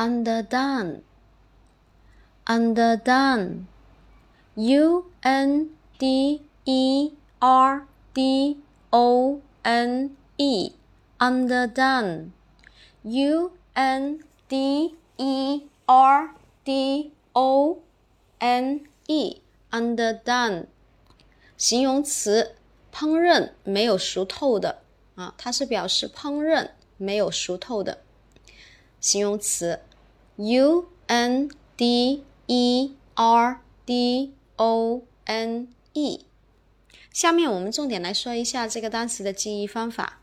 underdone, underdone, u n d e r d o n e, underdone, u n d e r d o n e, underdone，形容词，烹饪没有熟透的啊，它是表示烹饪没有熟透的形容词。 U n d e r d o n e。下面我们重点来说一下这个单词的记忆方法。